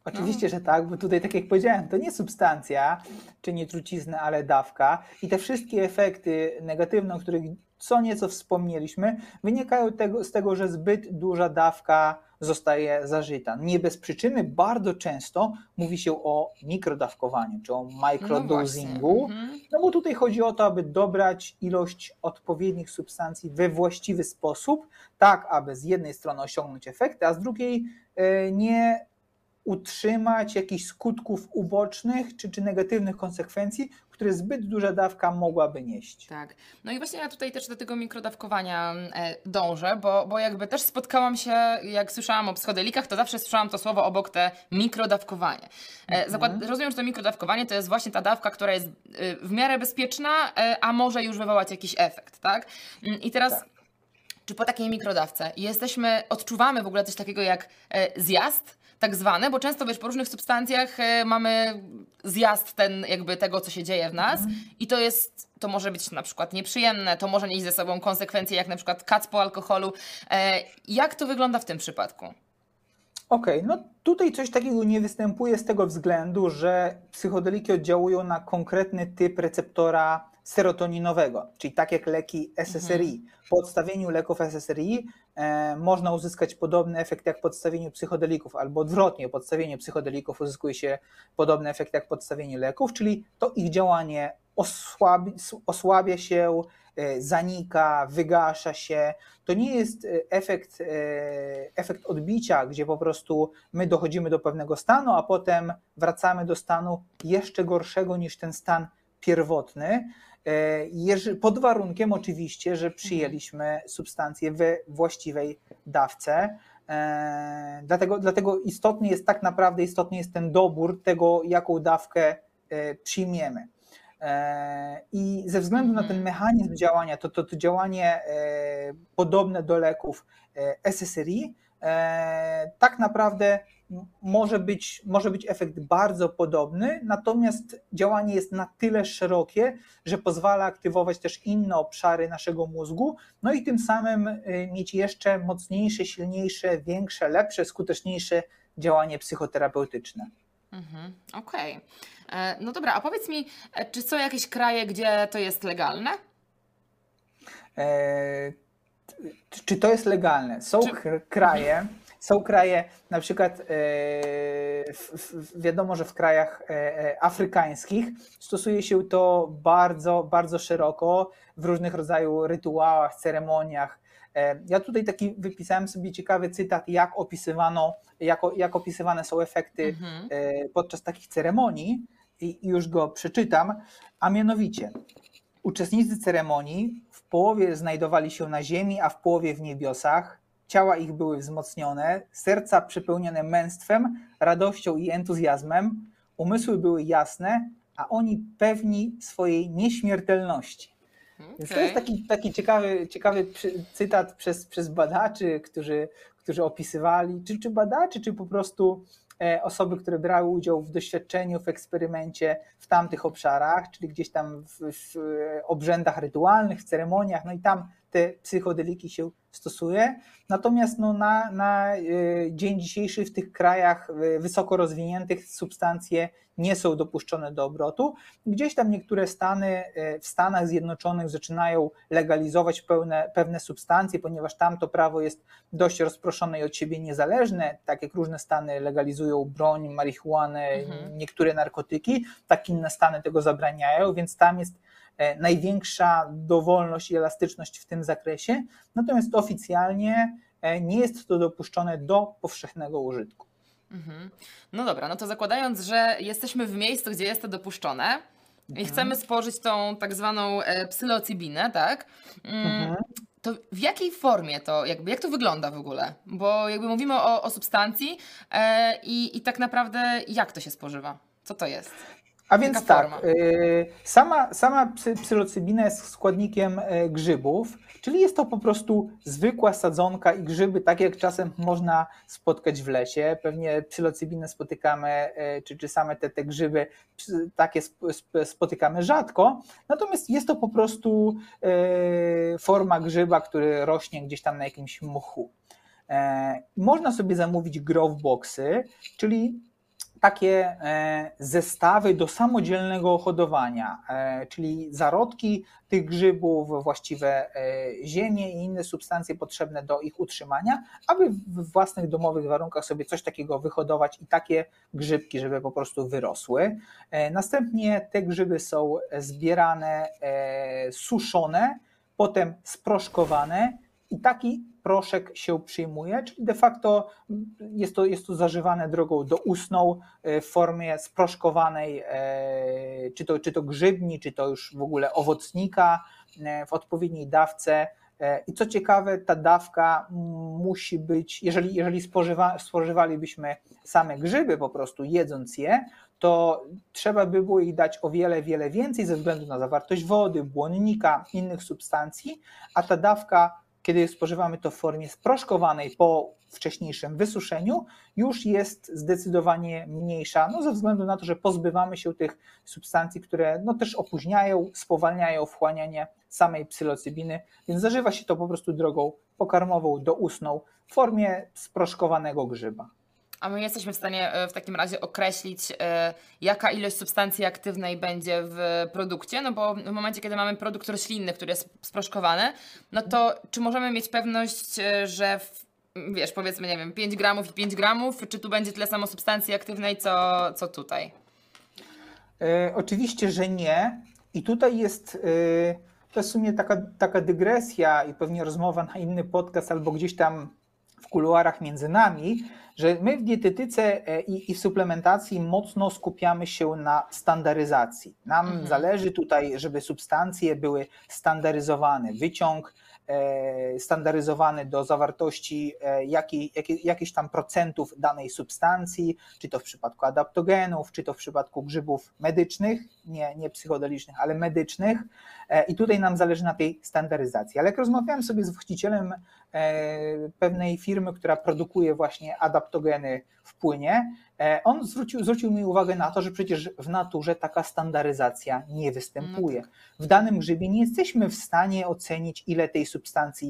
Oczywiście, że tak, bo tutaj, tak jak powiedziałem, to nie substancja czy nie trucizna, ale dawka. I te wszystkie efekty negatywne, o których co nieco wspomnieliśmy, wynikają tego, z tego, że zbyt duża dawka zostaje zażyta. Nie bez przyczyny bardzo często mówi się o mikrodawkowaniu, czy o microdosingu, no, no bo tutaj chodzi o to, aby dobrać ilość odpowiednich substancji we właściwy sposób, tak aby z jednej strony osiągnąć efekty, a z drugiej e, nie utrzymać jakichś skutków ubocznych czy, czy negatywnych konsekwencji, które zbyt duża dawka mogłaby nieść. Tak. No i właśnie ja tutaj też do tego mikrodawkowania e, dążę, bo, bo jakby też spotkałam się, jak słyszałam o psychodelikach, to zawsze słyszałam to słowo obok te mikrodawkowanie. E, mhm. Rozumiem, że to mikrodawkowanie to jest właśnie ta dawka, która jest e, w miarę bezpieczna, a może już wywołać jakiś efekt, tak? Mm, I teraz... Tak. Czy po takiej mikrodawce jesteśmy, odczuwamy w ogóle coś takiego jak zjazd? Tak zwane, bo często wiesz, po różnych substancjach e, mamy zjazd ten jakby tego, co się dzieje w nas mhm. i to jest, to może być na przykład nieprzyjemne, to może nieść ze sobą konsekwencje, jak na przykład kac po alkoholu. E, jak to wygląda w tym przypadku? Okej, okay, no tutaj coś takiego nie występuje z tego względu, że psychodeliki oddziałują na konkretny typ receptora serotoninowego, czyli tak jak leki SSRI. Mhm. Po odstawieniu leków SSRI można uzyskać podobny efekt jak po odstawieniu psychodelików, albo odwrotnie, po odstawieniu psychodelików uzyskuje się podobny efekt jak po odstawieniu leków, czyli to ich działanie osłabi, osłabia się, e, zanika, wygasza się. To nie jest e, efekt, e, efekt odbicia, gdzie po prostu my dochodzimy do pewnego stanu, a potem wracamy do stanu jeszcze gorszego niż ten stan pierwotny. E, pod warunkiem oczywiście, że przyjęliśmy substancję we właściwej dawce. E, dlatego, dlatego istotny jest tak naprawdę istotny jest ten dobór tego, jaką dawkę e, przyjmiemy. I ze względu na ten mhm. mechanizm działania, to, to, to działanie podobne do leków SSRI, tak naprawdę może być, może być efekt bardzo podobny, natomiast działanie jest na tyle szerokie, że pozwala aktywować też inne obszary naszego mózgu, no i tym samym y, mieć jeszcze mocniejsze, silniejsze, większe, lepsze, skuteczniejsze działanie psychoterapeutyczne. Mhm, Okej. Okay. E, no dobra, a powiedz mi, e, czy są jakieś kraje, gdzie to jest legalne? E, czy to jest legalne? Są czy... kraje, są kraje, na przykład e, wiadomo, że w krajach e, e, afrykańskich stosuje się to bardzo, bardzo szeroko w różnych rodzajach rytuałach, ceremoniach. Ja tutaj taki wypisałem sobie ciekawy cytat, jak opisywano, jak, jak opisywane są efekty mhm. podczas takich ceremonii i już go przeczytam, a mianowicie uczestnicy ceremonii w połowie znajdowali się na ziemi, a w połowie w niebiosach ciała ich były wzmocnione, serca przepełnione męstwem, radością i entuzjazmem, umysły były jasne, a oni pewni swojej nieśmiertelności. Okay. Więc to jest taki, taki ciekawy, ciekawy cytat przez, przez badaczy, którzy, którzy opisywali, czy, czy badaczy, czy po prostu e, osoby, które brały udział w doświadczeniu, w eksperymencie w tamtych obszarach, czyli gdzieś tam w, w obrzędach rytualnych, w ceremoniach, no i tam te psychodeliki się stosuje. Natomiast no, na, na e, dzień dzisiejszy w tych krajach e, wysoko rozwiniętych substancje nie są dopuszczone do obrotu. Gdzieś tam niektóre stany e, w Stanach Zjednoczonych zaczynają legalizować pełne, pewne substancje, ponieważ tam to prawo jest dość rozproszone i od siebie niezależne, tak jak różne stany legalizują broń, marihuanę, mhm. niektóre narkotyki, tak inne stany tego zabraniają, więc tam jest największa dowolność i elastyczność w tym zakresie, natomiast oficjalnie e, nie jest to dopuszczone do powszechnego użytku. Mhm. No dobra, no to zakładając, że jesteśmy w miejscu, gdzie jest to dopuszczone i mhm. chcemy spożyć tą tak zwaną e, psylocybinę, tak? Mm, mhm. To w jakiej formie to, jakby, jak to wygląda w ogóle? Bo jakby mówimy o, o substancji e, i, i tak naprawdę jak to się spożywa? Co to jest? A więc tak, y, sama, sama psylocybina jest składnikiem e, grzybów, czyli jest to po prostu zwykła sadzonka i grzyby, tak jak czasem można spotkać w lesie. Pewnie psylocybinę spotykamy, e, czy, czy same te, te grzyby takie spotykamy rzadko, natomiast jest to po prostu e, forma grzyba, który rośnie gdzieś tam na jakimś mchu. Można sobie zamówić growboxy, czyli takie e, zestawy do samodzielnego hodowania, e, czyli zarodki tych grzybów, właściwe e, ziemie i inne substancje potrzebne do ich utrzymania, aby w własnych domowych warunkach sobie coś takiego wyhodować i takie grzybki, żeby po prostu wyrosły. Następnie te grzyby są zbierane, suszone, potem sproszkowane i taki proszek się przyjmuje, czyli de facto jest to, jest to zażywane drogą doustną e, w formie sproszkowanej, e, czy to, czy to grzybni, czy to już w ogóle owocnika e, w odpowiedniej dawce. I co ciekawe, ta dawka musi być, jeżeli, jeżeli spożywa, spożywalibyśmy same grzyby po prostu jedząc je, to trzeba by było ich dać o wiele, wiele więcej ze względu na zawartość wody, błonnika, innych substancji, a ta dawka kiedy spożywamy to w formie sproszkowanej po wcześniejszym wysuszeniu, już jest zdecydowanie mniejsza, no ze względu na to, że pozbywamy się tych substancji, które no też opóźniają, spowalniają wchłanianie samej psylocybiny, więc zażywa się to po prostu drogą pokarmową, doustną w formie sproszkowanego grzyba. A my jesteśmy w stanie e, w takim razie określić, e, jaka ilość substancji aktywnej będzie w produkcie, no bo w momencie, kiedy mamy produkt roślinny, który jest sproszkowany, no to czy możemy mieć pewność, e, że w, wiesz, powiedzmy, nie wiem, 5 gramów i 5 gramów, czy tu będzie tyle samo substancji aktywnej, co, co tutaj? E, oczywiście, że nie. I tutaj jest, e, to w sumie taka, taka dygresja i pewnie rozmowa na inny podcast albo gdzieś tam w kuluarach między nami, że my w dietetyce e, i, i w suplementacji mocno skupiamy się na standaryzacji. Nam mhm. zależy tutaj, żeby substancje były standaryzowane. Wyciąg standaryzowany do zawartości e, jakiej, jakiej, jakichś tam procentów danej substancji, czy to w przypadku adaptogenów, czy to w przypadku grzybów medycznych, nie, nie psychodelicznych, ale medycznych. E, I tutaj nam zależy na tej standaryzacji. Ale jak rozmawiałem sobie z właścicielem pewnej firmy, która produkuje właśnie adaptogeny w płynie, E, on zwrócił, zwrócił mi uwagę na to, że przecież w naturze taka standaryzacja nie występuje. No tak. W danym grzybie nie jesteśmy w stanie ocenić, ile tej substancji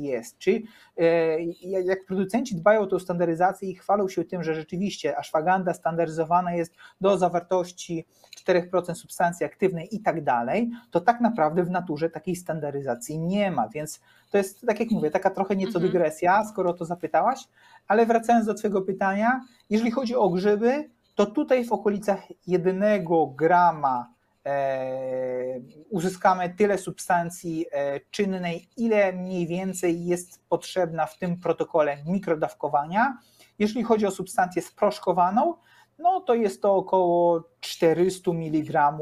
jest. Czy e, jak producenci dbają o tę standaryzację i chwalą się tym, że rzeczywiście ashwagandha standaryzowana jest do zawartości 4% substancji aktywnej i tak dalej, to tak naprawdę w naturze takiej standaryzacji nie ma. Więc to jest, tak jak mówię, taka trochę nieco mhm. dygresja, skoro o to zapytałaś, ale wracając do Twojego pytania, jeżeli chodzi o grzyby, to tutaj w okolicach jednego grama uzyskamy tyle substancji e, czynnej, ile mniej więcej jest potrzebna w tym protokole mikrodawkowania. Jeżeli chodzi o substancję sproszkowaną, no to jest to około 400 mg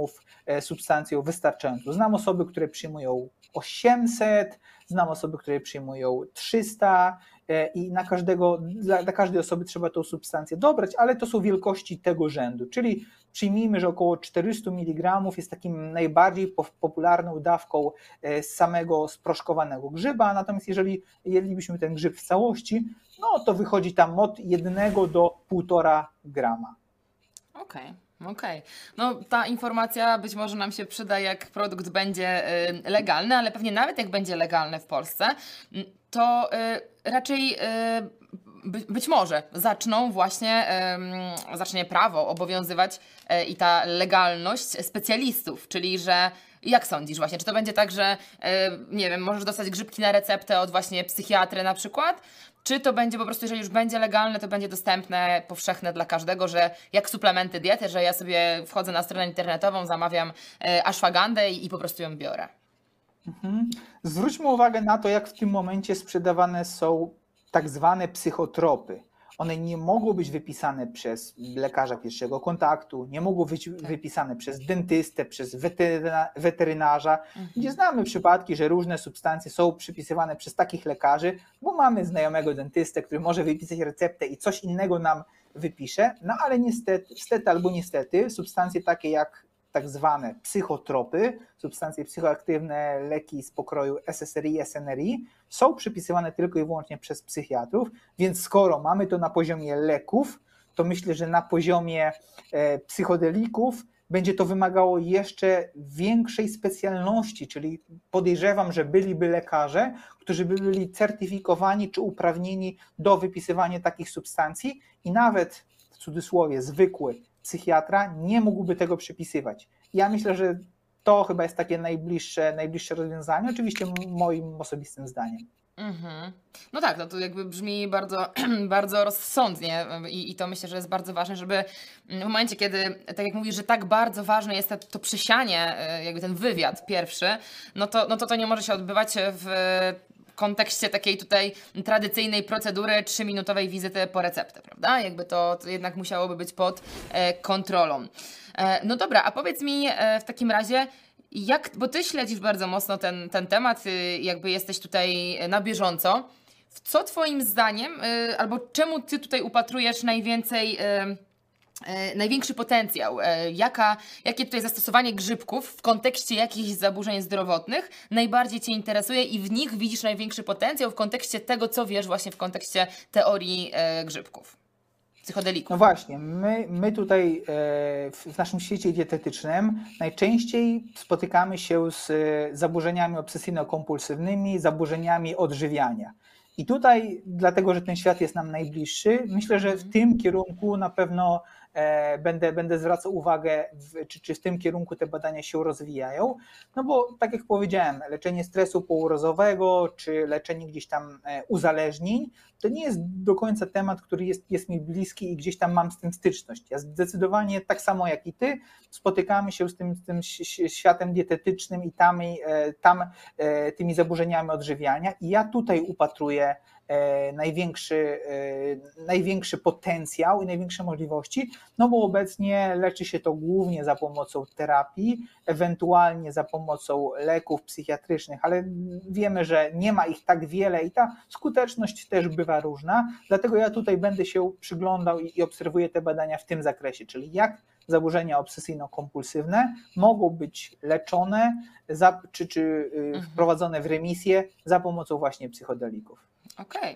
e, substancją wystarczającą. Znam osoby, które przyjmują 800, znam osoby, które przyjmują 300 e, i na każdego, dla, dla każdej osoby trzeba tą substancję dobrać, ale to są wielkości tego rzędu, czyli przyjmijmy, że około 400 mg jest takim najbardziej popularną dawką e, samego sproszkowanego grzyba, natomiast jeżeli jedlibyśmy ten grzyb w całości, no to wychodzi tam od 1 do 1,5 grama. Okej. Okay. Okej. Okay. No ta informacja być może nam się przyda, jak produkt będzie y, legalny, ale pewnie nawet jak będzie legalny w Polsce, to y, raczej y, by, być może zaczną właśnie, zacznie prawo obowiązywać y, i ta legalność specjalistów, czyli że jak sądzisz właśnie, czy to będzie tak, że y, nie wiem, możesz dostać grzybki na receptę od właśnie psychiatry na przykład, czy to będzie po prostu, jeżeli już będzie legalne, to będzie dostępne, powszechne dla każdego, że jak suplementy diety, że ja sobie wchodzę na stronę internetową, zamawiam e, ashwagandę i, i po prostu ją biorę. Mhm. Zwróćmy uwagę na to, jak w tym momencie sprzedawane są tak zwane psychotropy. One nie mogą być wypisane przez lekarza pierwszego kontaktu, nie mogą być tak. wypisane przez dentystę, przez weteryna, weterynarza, mhm. gdzie znamy przypadki, że różne substancje są przypisywane przez takich lekarzy, bo mamy znajomego dentystę, który może wypisać receptę i coś innego nam wypisze, no ale niestety, niestety albo niestety substancje takie jak tak zwane psychotropy, substancje psychoaktywne, leki z pokroju SSRI, SNRI, są przypisywane tylko i wyłącznie przez psychiatrów, więc skoro mamy to na poziomie leków, to myślę, że na poziomie e, psychodelików będzie to wymagało jeszcze większej specjalności, czyli podejrzewam, że byliby lekarze, którzy by byli certyfikowani czy uprawnieni do wypisywania takich substancji i nawet w cudzysłowie zwykły psychiatra nie mógłby tego przypisywać. Ja myślę, że to chyba jest takie najbliższe, najbliższe rozwiązanie, oczywiście moim osobistym zdaniem. Mhm. No tak, no to jakby brzmi bardzo, bardzo rozsądnie i, i to myślę, że jest bardzo ważne, żeby w momencie, kiedy, tak jak mówisz, że tak bardzo ważne jest to, przysianie, e, jakby ten wywiad pierwszy, no to, no to to nie może się odbywać w kontekście takiej tutaj tradycyjnej procedury trzyminutowej wizyty po receptę, prawda? Jakby to, to jednak musiałoby być pod e, kontrolą. E, no dobra, a powiedz mi e, w takim razie, jak, bo ty śledzisz bardzo mocno ten, ten temat, y, jakby jesteś tutaj na bieżąco. W co twoim zdaniem, y, albo czemu ty tutaj upatrujesz najwięcej y, największy potencjał, e, jaka, jakie tutaj zastosowanie grzybków w kontekście jakichś zaburzeń zdrowotnych najbardziej Cię interesuje i w nich widzisz największy potencjał w kontekście tego, co wiesz właśnie w kontekście teorii e, grzybków, psychodelików. No właśnie, my, my tutaj w naszym świecie dietetycznym najczęściej spotykamy się z zaburzeniami obsesyjno-kompulsywnymi, zaburzeniami odżywiania. I tutaj, dlatego że ten świat jest nam najbliższy, myślę, że w mhm. tym kierunku na pewno E, będę, będę zwracał uwagę, w, czy, czy w tym kierunku te badania się rozwijają. No bo tak jak powiedziałem, leczenie stresu pourazowego, czy leczenie gdzieś tam e, uzależnień, to nie jest do końca temat, który jest, jest mi bliski i gdzieś tam mam z tym styczność. Ja zdecydowanie tak samo jak i ty spotykamy się z tym, z tym światem dietetycznym i tam, e, tam tymi zaburzeniami odżywiania i ja tutaj upatruję E, największy, e, największy potencjał i największe możliwości, no bo obecnie leczy się to głównie za pomocą terapii, ewentualnie za pomocą leków psychiatrycznych, ale wiemy, że nie ma ich tak wiele i ta skuteczność też bywa różna, dlatego ja tutaj będę się przyglądał i obserwuję te badania w tym zakresie, czyli jak zaburzenia obsesyjno-kompulsywne mogą być leczone za, czy, czy y, mhm. wprowadzone w remisję za pomocą właśnie psychodelików. Okej. Okay.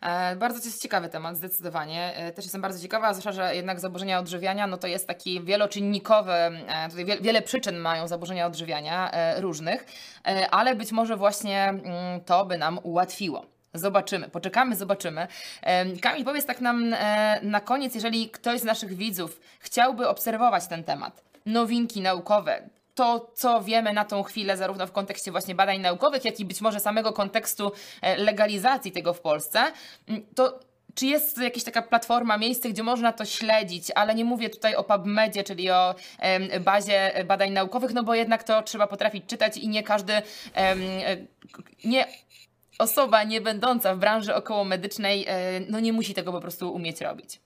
E, bardzo to jest ciekawy temat, zdecydowanie. E, też jestem bardzo ciekawa, zwłaszcza, że jednak zaburzenia odżywiania no to jest taki wieloczynnikowy, e, tutaj wiele przyczyn mają zaburzenia odżywiania różnych, ale być może właśnie mm, to by nam ułatwiło. Zobaczymy, poczekamy, zobaczymy. Kamil, powiedz tak nam na koniec, jeżeli ktoś z naszych widzów chciałby obserwować ten temat, nowinki naukowe, to, co wiemy na tą chwilę, zarówno w kontekście właśnie badań naukowych, jak i być może samego kontekstu e, legalizacji tego w Polsce, mm, to czy jest jakaś taka platforma, miejsce, gdzie można to śledzić, ale nie mówię tutaj o PubMedzie, czyli o bazie badań naukowych, no bo jednak to trzeba potrafić czytać i nie każdy, e, nie osoba nie będąca w branży okołomedycznej, e, no nie musi tego po prostu umieć robić.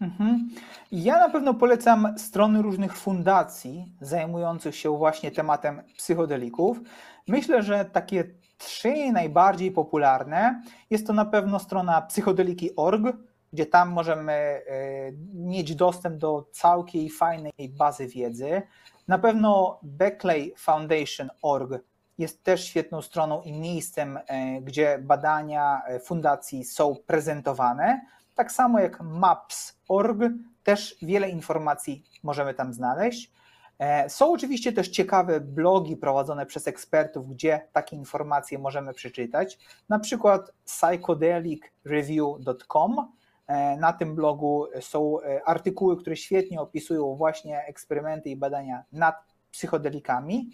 Mhm. Ja na pewno polecam strony różnych fundacji zajmujących się właśnie tematem psychodelików. Myślę, że takie trzy najbardziej popularne jest to na pewno strona psychodeliki.org, gdzie tam możemy e, mieć dostęp do całkiem fajnej bazy wiedzy. Na pewno Beckley Foundation.org jest też świetną stroną i miejscem, e, gdzie badania e, fundacji są prezentowane. Tak samo jak maps.org, też wiele informacji możemy tam znaleźć. E, są oczywiście też ciekawe blogi prowadzone przez ekspertów, gdzie takie informacje możemy przeczytać. Na przykład psychodelicreview.com. E, na tym blogu są e, artykuły, które świetnie opisują właśnie eksperymenty i badania nad psychodelikami.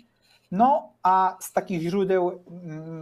No a z takich źródeł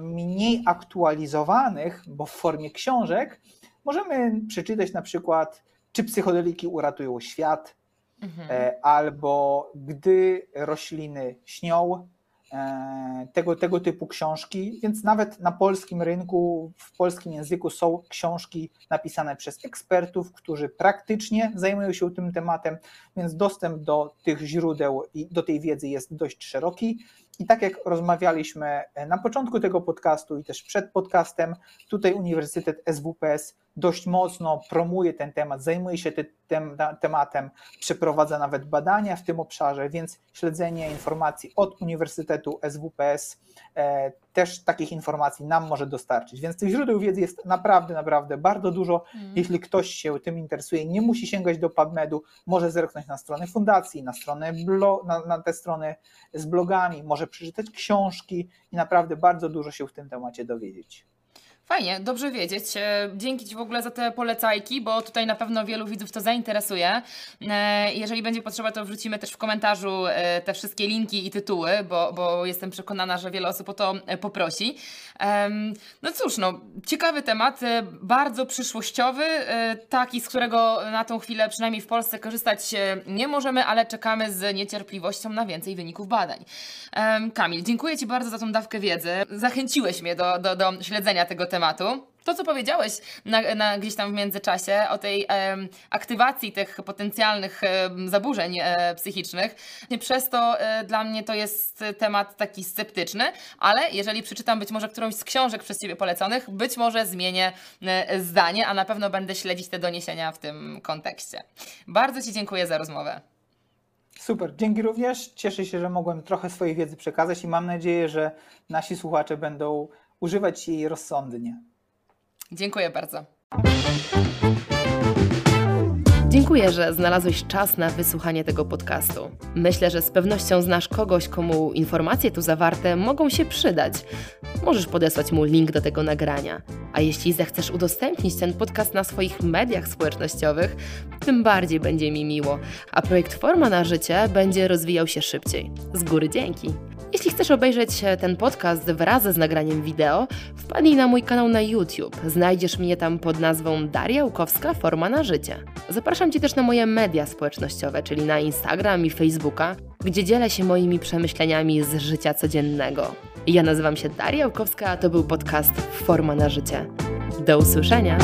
mniej aktualizowanych, bo w formie książek, Możemy przeczytać na przykład, czy psychodeliki uratują świat, mhm. E, albo gdy rośliny śnią, e, tego, tego typu książki, więc nawet na polskim rynku, w polskim języku są książki napisane przez ekspertów, którzy praktycznie zajmują się tym tematem, więc dostęp do tych źródeł i do tej wiedzy jest dość szeroki. I tak jak rozmawialiśmy na początku tego podcastu i też przed podcastem, tutaj Uniwersytet SWPS dość mocno promuje ten temat, zajmuje się tym tematem, przeprowadza nawet badania w tym obszarze, więc śledzenie informacji od Uniwersytetu SWPS e, też takich informacji nam może dostarczyć. Więc tych źródeł wiedzy jest naprawdę, naprawdę bardzo dużo. Mm. Jeśli ktoś się tym interesuje, nie musi sięgać do PubMedu, może zerknąć na stronę fundacji, na stronę na, na te strony z blogami, może przeczytać książki i naprawdę bardzo dużo się w tym temacie dowiedzieć. Fajnie, dobrze wiedzieć. E, dzięki Ci w ogóle za te polecajki, bo tutaj na pewno wielu widzów to zainteresuje. E, jeżeli będzie potrzeba, to wrzucimy też w komentarzu e, te wszystkie linki i tytuły, bo, bo jestem przekonana, że wiele osób o to poprosi. No cóż, no, ciekawy temat, bardzo przyszłościowy, taki, z którego na tą chwilę, przynajmniej w Polsce, korzystać nie możemy, ale czekamy z niecierpliwością na więcej wyników badań. Kamil, dziękuję Ci bardzo za tą dawkę wiedzy. Zachęciłeś mnie do, do, do śledzenia tego tematu tematu. To, co powiedziałeś na, na gdzieś tam w międzyczasie o tej e, aktywacji tych potencjalnych e, zaburzeń e, psychicznych, przez to e, dla mnie to jest temat taki sceptyczny, ale jeżeli przeczytam być może którąś z książek przez Ciebie poleconych, być może zmienię e, zdanie, a na pewno będę śledzić te doniesienia w tym kontekście. Bardzo Ci dziękuję za rozmowę. Super, dzięki również. Cieszę się, że mogłem trochę swojej wiedzy przekazać i mam nadzieję, że nasi słuchacze będą używać jej rozsądnie. Dziękuję bardzo. Dziękuję, że znalazłeś czas na wysłuchanie tego podcastu. Myślę, że z pewnością znasz kogoś, komu informacje tu zawarte mogą się przydać. Możesz podesłać mu link do tego nagrania. A jeśli zechcesz udostępnić ten podcast na swoich mediach społecznościowych, tym bardziej będzie mi miło, a projekt Forma na Życie będzie rozwijał się szybciej. Z góry dzięki. Jeśli chcesz obejrzeć ten podcast wraz z nagraniem wideo, wpadnij na mój kanał na YouTube. Znajdziesz mnie tam pod nazwą Daria Łukowska Forma na Życie. Zapraszam Cię też na moje media społecznościowe, czyli na Instagram i Facebooka, gdzie dzielę się moimi przemyśleniami z życia codziennego. Ja nazywam się Daria Łukowska, a to był podcast Forma na Życie. Do usłyszenia!